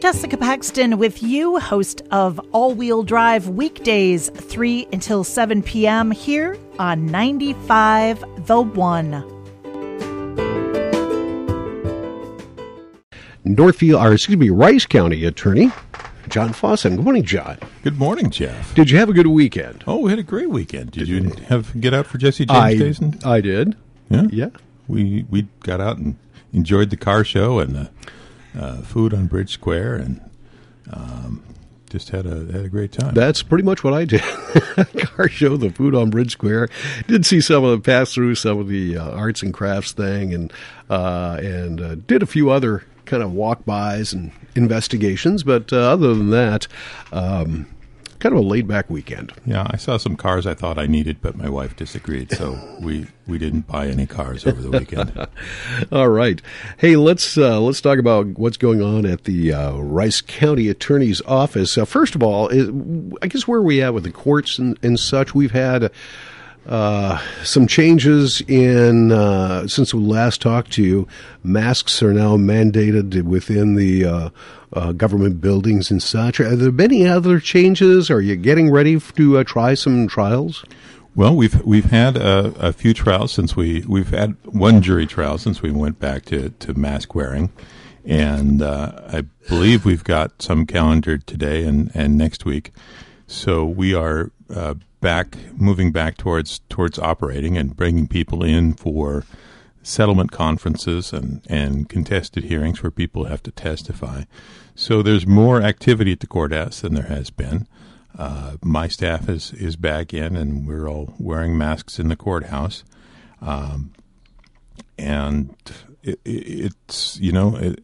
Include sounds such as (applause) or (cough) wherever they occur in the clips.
Jessica Paxton with you, host of All Wheel Drive weekdays 3 until 7 p.m. here on 95 The One. Northfield, or excuse me, Rice County Attorney John Fossum. Good morning, John. Good morning, Jeff. Did you have a good weekend? Oh, we had a great weekend. Did, Did you have get out for Jesse James I, Jason? I did. Yeah, yeah. We we got out and enjoyed the car show and the uh, food on Bridge Square and um, just had a had a great time. That's pretty much what I did. (laughs) Car show, the food on Bridge Square. Did see some of the pass through some of the uh, arts and crafts thing, and uh, and uh, did a few other kind of walk bys and investigations. But uh, other than that. Um, kind of a laid back weekend. Yeah, I saw some cars I thought I needed, but my wife disagreed, so (laughs) we we didn't buy any cars over the weekend. (laughs) all right, hey, let's uh, let's talk about what's going on at the uh, Rice County Attorney's Office. Uh, first of all, is, I guess where we at with the courts and, and such, we've had. Uh, some changes in uh, since we last talked to you. Masks are now mandated within the uh, uh, government buildings and such. Are there been any other changes? Are you getting ready to uh, try some trials? Well, we've we've had a, a, few trials since we we've had one jury trial since we went back to, to mask wearing, and uh, I believe we've got some calendared today and, and next week. So we are back, moving back towards towards operating and bringing people in for settlement conferences and, and contested hearings where people have to testify. So there's more activity at the courthouse than there has been. Uh, my staff is, is back in, and we're all wearing masks in the courthouse. Um, and it, it, it's, you know, it,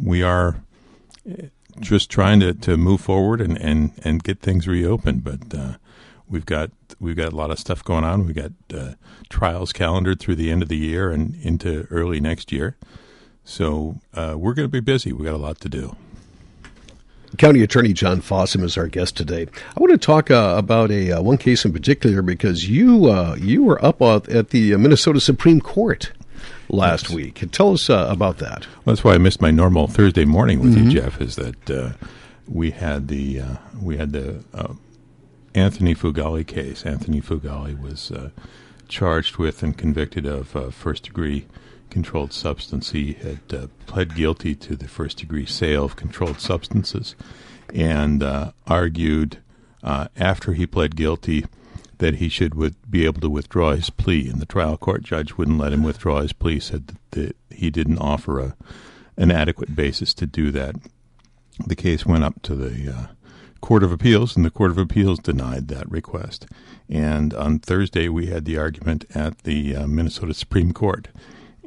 we are just trying to, to move forward and, and, and get things reopened. But uh, We've got we've got a lot of stuff going on. We've got uh, trials calendared through the end of the year and into early next year. So uh, we're going to be busy. We've got a lot to do. County Attorney John Fossum is our guest today. I want to talk uh, about a uh, one case in particular because you uh, you were up at the Minnesota Supreme Court last yes. week. Tell us uh, about that. Well, that's why I missed my normal Thursday morning with mm-hmm. you, Jeff. Is that uh, we had the uh, we had the Anthony Fugalli case. Anthony Fugalli was uh, charged with and convicted of uh, first degree controlled substance. He had uh, pled guilty to the first degree sale of controlled substances and uh, argued uh, after he pled guilty that he should be able to withdraw his plea. And the trial court judge wouldn't let him withdraw his plea, said that, that he didn't offer a, an adequate basis to do that. The case went up to the uh, Court of Appeals, and the Court of Appeals denied that request. And on Thursday, we had the argument at the uh, Minnesota Supreme Court.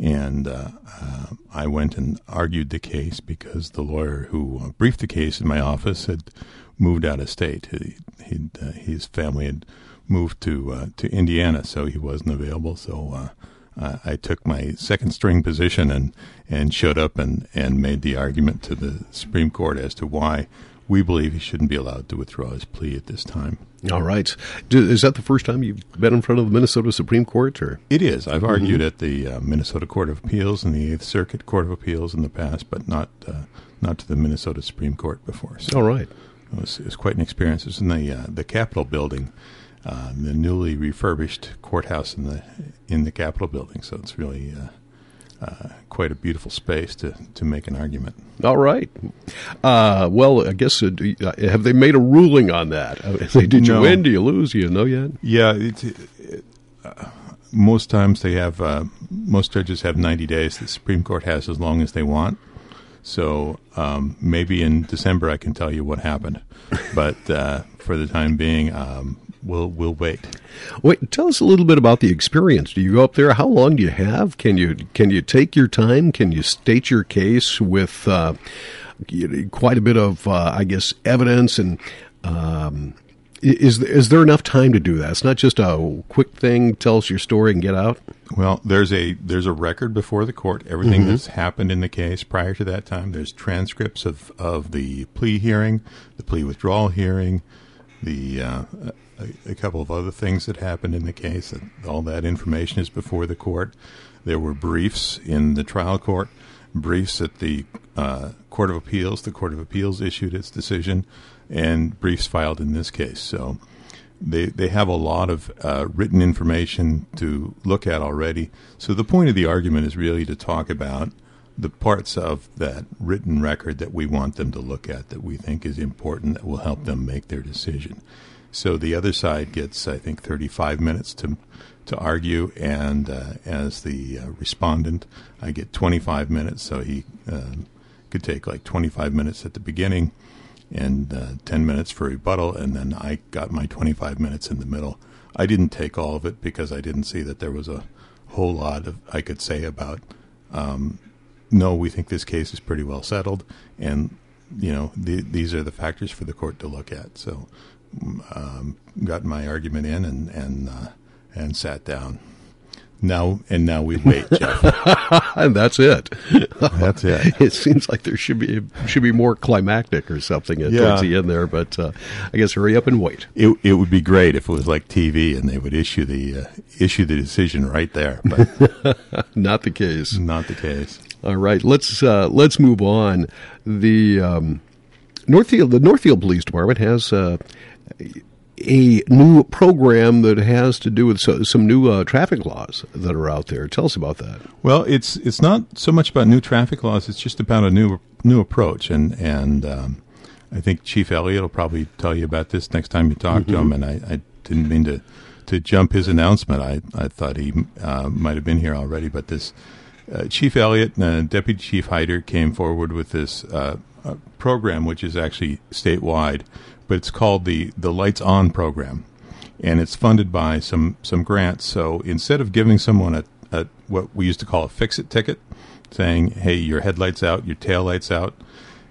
And uh, uh, I went and argued the case because the lawyer who uh, briefed the case in my office had moved out of state. He, uh, his family had moved to uh, to Indiana, so he wasn't available. So I took my second string position and, and showed up and, and made the argument to the Supreme Court as to why we believe he shouldn't be allowed to withdraw his plea at this time. All right. Is that the first time you've been in front of the Minnesota Supreme Court? Or it is. I've argued mm-hmm. at the uh, Minnesota Court of Appeals and the Eighth Circuit Court of Appeals in the past, but not uh, not to the Minnesota Supreme Court before. So All right. It was, it was quite an experience. It was in the uh, the Capitol building, uh, the newly refurbished courthouse in the in the Capitol building. So it's really uh, uh, quite a beautiful space to, to make an argument. All right. Uh, well, I guess uh, uh have they made a ruling on that? Uh, did you no. win? Do you lose? Do you know yet? Yeah. It, uh, most times they have most judges have 90 days. The Supreme Court has as long as they want. So um, maybe in December I can tell you what happened, but for the time being, um, we'll we'll wait. Wait, tell us a little bit about the experience. Do you go up there? How long do you have? Can you can you take your time? Can you state your case with uh, quite a bit of, uh, I guess, evidence and. Um, is is there enough time to do that? It's not just a quick thing. Tell us your story and get out. Well, there's a there's a record before the court. Everything mm-hmm. that's happened in the case prior to that time. There's transcripts of of the plea hearing, the plea withdrawal hearing, the uh, a, a, couple of other things that happened in the case. All that information is before the court. There were briefs in the trial court. briefs at the uh, Court of Appeals. The Court of Appeals issued its decision, and briefs filed in this case. So they they have a lot of uh, written information to look at already. So the point of the argument is really to talk about the parts of that written record that we want them to look at that we think is important that will help them make their decision. So the other side gets, I think, 35 minutes to to argue, and uh, as the uh, respondent, I get 25 minutes. So he uh, could take like 25 minutes at the beginning and uh, 10 minutes for rebuttal, and then I got my 25 minutes in the middle. I didn't take all of it because I didn't see that there was a whole lot of I could say about. Um, no, we think this case is pretty well settled, and you know the, these are the factors for the court to look at. So, um, got my argument in and and uh, and sat down. Now and now we wait, (laughs) Jeff. and (laughs) that's it. That's it. (laughs) it seems like there should be should be more climactic or something at Yeah. towards the end there, but uh, I guess hurry up and wait. It it would be great if it was like TV and they would issue the uh, issue the decision right there, but Not the case. not the case. All right, let's uh, let's move on. The um, Northfield the Northfield Police Department has uh, a new program that has to do with so, some new uh, traffic laws that are out there. Tell us about that. Well, it's it's not so much about new traffic laws; it's just about a new new approach, and and um, I think Chief Elliott will probably tell you about this next time you talk to him. And I, I didn't mean to to jump his announcement. I I thought he uh, might have been here already, but this uh, Chief Elliott and uh, Deputy Chief Hyder came forward with this uh, uh, program, which is actually statewide, but it's called the the Lights On program, and it's funded by some some grants. So instead of giving someone a, a what we used to call a fix it ticket, saying, "Hey, your headlights out, your tail lights out,"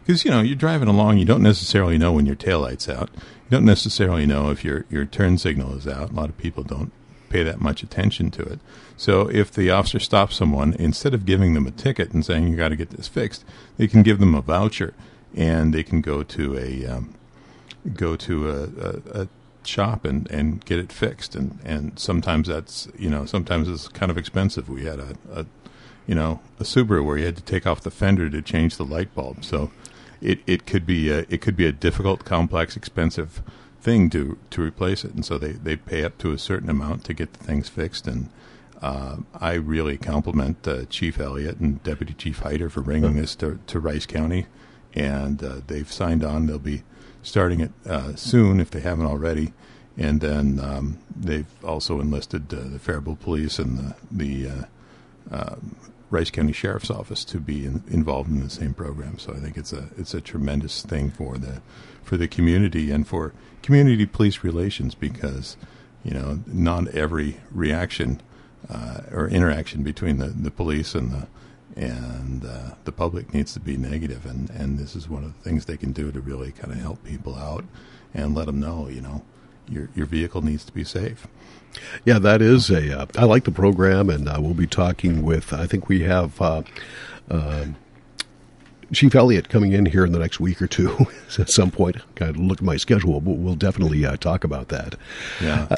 because you know you're driving along, you don't necessarily know when your tail lights out. You don't necessarily know if your your turn signal is out. A lot of people don't pay that much attention to it. So if the officer stops someone, instead of giving them a ticket and saying you got to get this fixed, they can give them a voucher, and they can go to a um, go to a, a, a shop and, and get it fixed. And, and sometimes that's you know sometimes it's kind of expensive. We had a, a you know a Subaru where you had to take off the fender to change the light bulb. So it, it could be a, it could be a difficult, complex, expensive thing to to replace it. And so they, they pay up to a certain amount to get the things fixed. And uh, I really compliment uh, Chief Elliott and Deputy Chief Hyder for bringing this to, to Rice County. And uh, they've signed on. They'll be starting it uh, soon if they haven't already. And then um, they've also enlisted uh, the Faribault Police and the the uh, Rice County Sheriff's Office to be in, involved in the same program. So I think it's a it's a tremendous thing for the for the community and for community police relations because you know not every reaction uh, or interaction between the, the police and the and uh, the public needs to be negative and and this is one of the things they can do to really kind of help people out and let them know you know your your vehicle needs to be safe. Yeah, that is a. Uh, I like the program, and uh, we'll be talking with. I think we have uh, uh, Chief Elliott coming in here in the next week or two (laughs) at some point. Got to look at my schedule, but we'll definitely uh, talk about that. Yeah.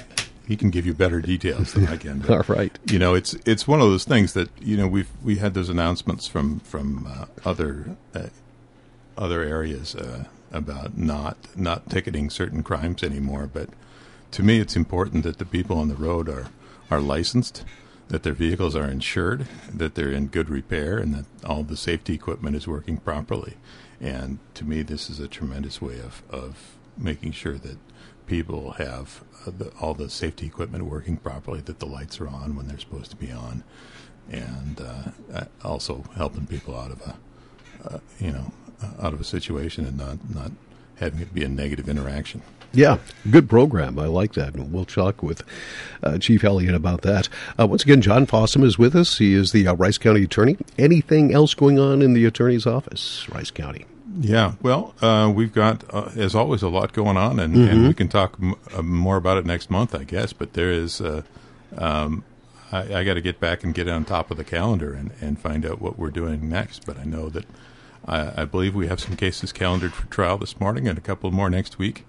he can give you better details than I can. but, (laughs) All right. You know, it's it's one of those things that you know we've we had those announcements from from uh, other uh, other areas uh, about not not ticketing certain crimes anymore. But to me, it's important that the people on the road are are licensed, that their vehicles are insured, that they're in good repair, and that all the safety equipment is working properly. And to me, this is a tremendous way of of making sure that people have uh, the, all the safety equipment working properly, that the lights are on when they're supposed to be on, and uh, uh, also helping people out of a uh, you know out of a situation and not not having it be a negative interaction. Yeah, good program. I like that. And we'll talk with uh, Chief Elliott about that. Uh, once again, John Fossum is with us. He is the uh, Rice County Attorney. Anything else going on in the Attorney's Office, Rice County? Yeah, well, uh, we've got, uh, as always, a lot going on, and, and we can talk m- uh, more about it next month, I guess. But there is, uh, um, I, I got to get back and get on top of the calendar and, and find out what we're doing next. But I know that I, I believe we have some cases calendared for trial this morning and a couple more next week.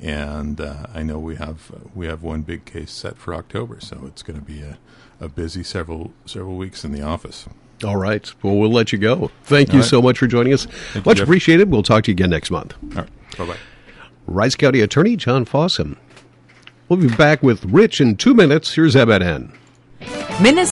And uh, I know we have we have one big case set for October, so it's going to be a, a busy several several weeks in the office. All right. Well, we'll let you go. Thank you right. so much for joining us. you, much Jeff. appreciated. We'll talk to you again next month. All right. Bye bye. Rice County Attorney John Fossum. We'll be back with Rich in two minutes. Here's Evan N. Minnesota